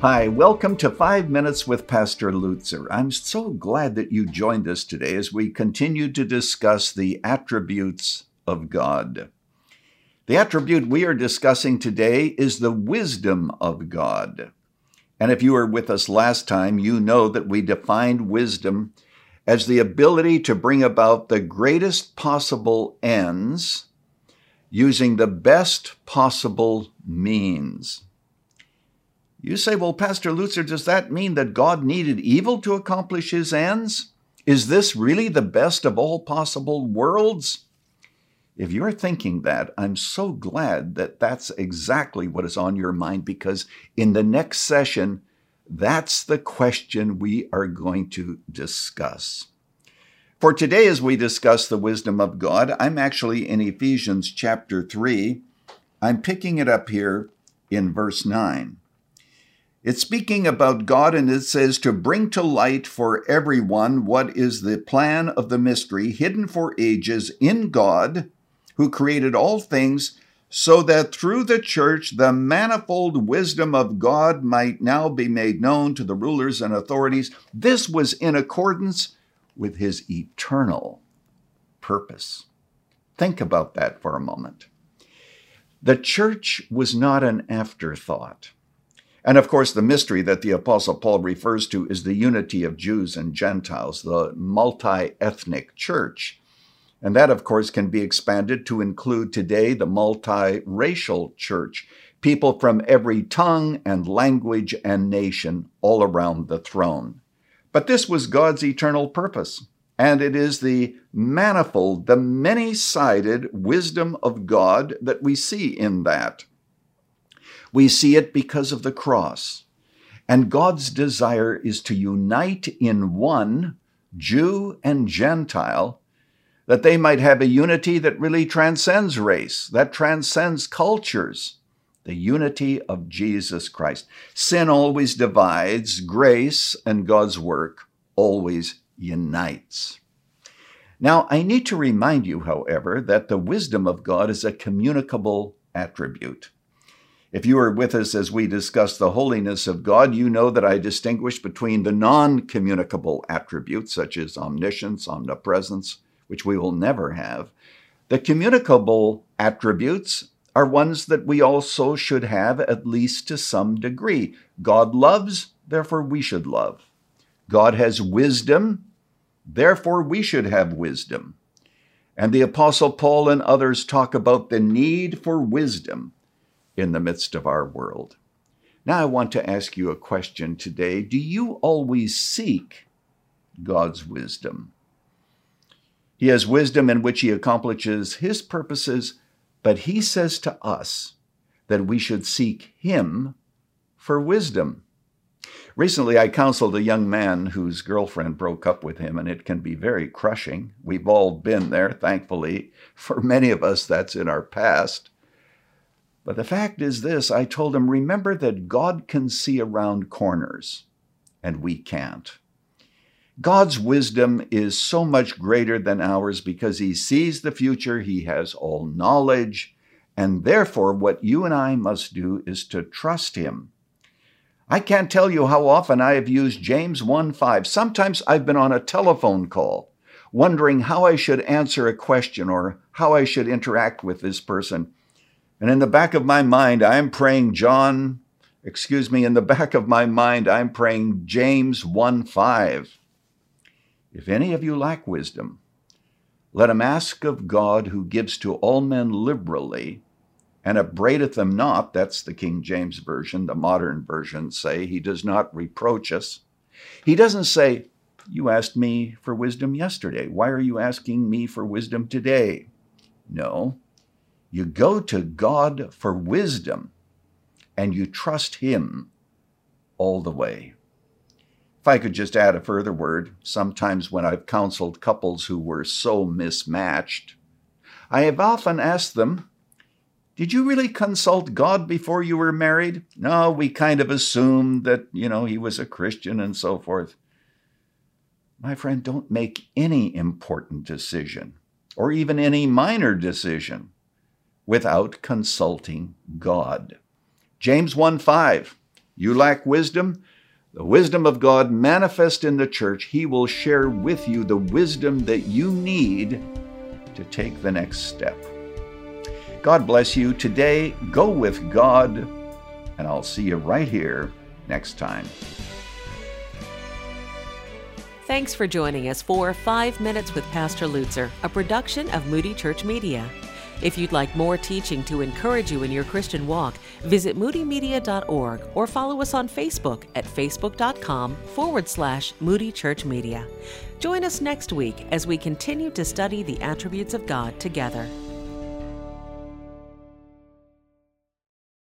Hi, welcome to Five Minutes with Pastor Lutzer. I'm so glad that you joined us today as we continue to discuss the attributes of God. The attribute we are discussing today is the wisdom of God. And if you were with us last time, you know that we defined wisdom as the ability to bring about the greatest possible ends using the best possible means. You say, well, Pastor Lutzer, does that mean that God needed evil to accomplish his ends? Is this really the best of all possible worlds? If you're thinking that, I'm so glad that that's exactly what is on your mind because in the next session, that's the question we are going to discuss. For today, as we discuss the wisdom of God, I'm actually in Ephesians chapter 3. I'm picking it up here in verse 9. It's speaking about God, and it says to bring to light for everyone what is the plan of the mystery hidden for ages in God, who created all things, so that through the church the manifold wisdom of God might now be made known to the rulers and authorities. This was in accordance with his eternal purpose. Think about that for a moment. The church was not an afterthought. And of course, the mystery that the Apostle Paul refers to is the unity of Jews and Gentiles, the multi ethnic church. And that, of course, can be expanded to include today the multi-racial church, people from every tongue and language and nation all around the throne. But this was God's eternal purpose, and it is the manifold, the many sided wisdom of God that we see in that. We see it because of the cross. And God's desire is to unite in one Jew and Gentile, that they might have a unity that really transcends race, that transcends cultures, the unity of Jesus Christ. Sin always divides, grace and God's work always unites. Now, I need to remind you, however, that the wisdom of God is a communicable attribute. If you are with us as we discuss the holiness of God, you know that I distinguish between the non communicable attributes, such as omniscience, omnipresence, which we will never have. The communicable attributes are ones that we also should have, at least to some degree. God loves, therefore we should love. God has wisdom, therefore we should have wisdom. And the Apostle Paul and others talk about the need for wisdom in the midst of our world. Now, I want to ask you a question today. Do you always seek God's wisdom? He has wisdom in which he accomplishes his purposes, but he says to us that we should seek him for wisdom. Recently, I counseled a young man whose girlfriend broke up with him, and it can be very crushing. We've all been there, thankfully. For many of us, that's in our past. But the fact is this I told him, remember that God can see around corners, and we can't. God's wisdom is so much greater than ours because he sees the future, he has all knowledge, and therefore what you and I must do is to trust him. I can't tell you how often I have used James 1 5. Sometimes I've been on a telephone call wondering how I should answer a question or how I should interact with this person. And in the back of my mind, I'm praying John, excuse me, in the back of my mind, I'm praying James 1 5. If any of you lack wisdom, let him ask of God who gives to all men liberally and upbraideth them not. That's the King James Version. The modern versions say he does not reproach us. He doesn't say, You asked me for wisdom yesterday. Why are you asking me for wisdom today? No, you go to God for wisdom and you trust Him all the way. If I could just add a further word, sometimes when I've counseled couples who were so mismatched, I have often asked them, Did you really consult God before you were married? No, we kind of assumed that, you know, he was a Christian and so forth. My friend, don't make any important decision or even any minor decision without consulting God. James 1 5. You lack wisdom? The wisdom of God manifest in the church, He will share with you the wisdom that you need to take the next step. God bless you. Today, go with God, and I'll see you right here next time. Thanks for joining us for Five Minutes with Pastor Lutzer, a production of Moody Church Media. If you'd like more teaching to encourage you in your Christian walk, visit moodymedia.org or follow us on Facebook at facebook.com forward slash Moody Church Media. Join us next week as we continue to study the attributes of God together.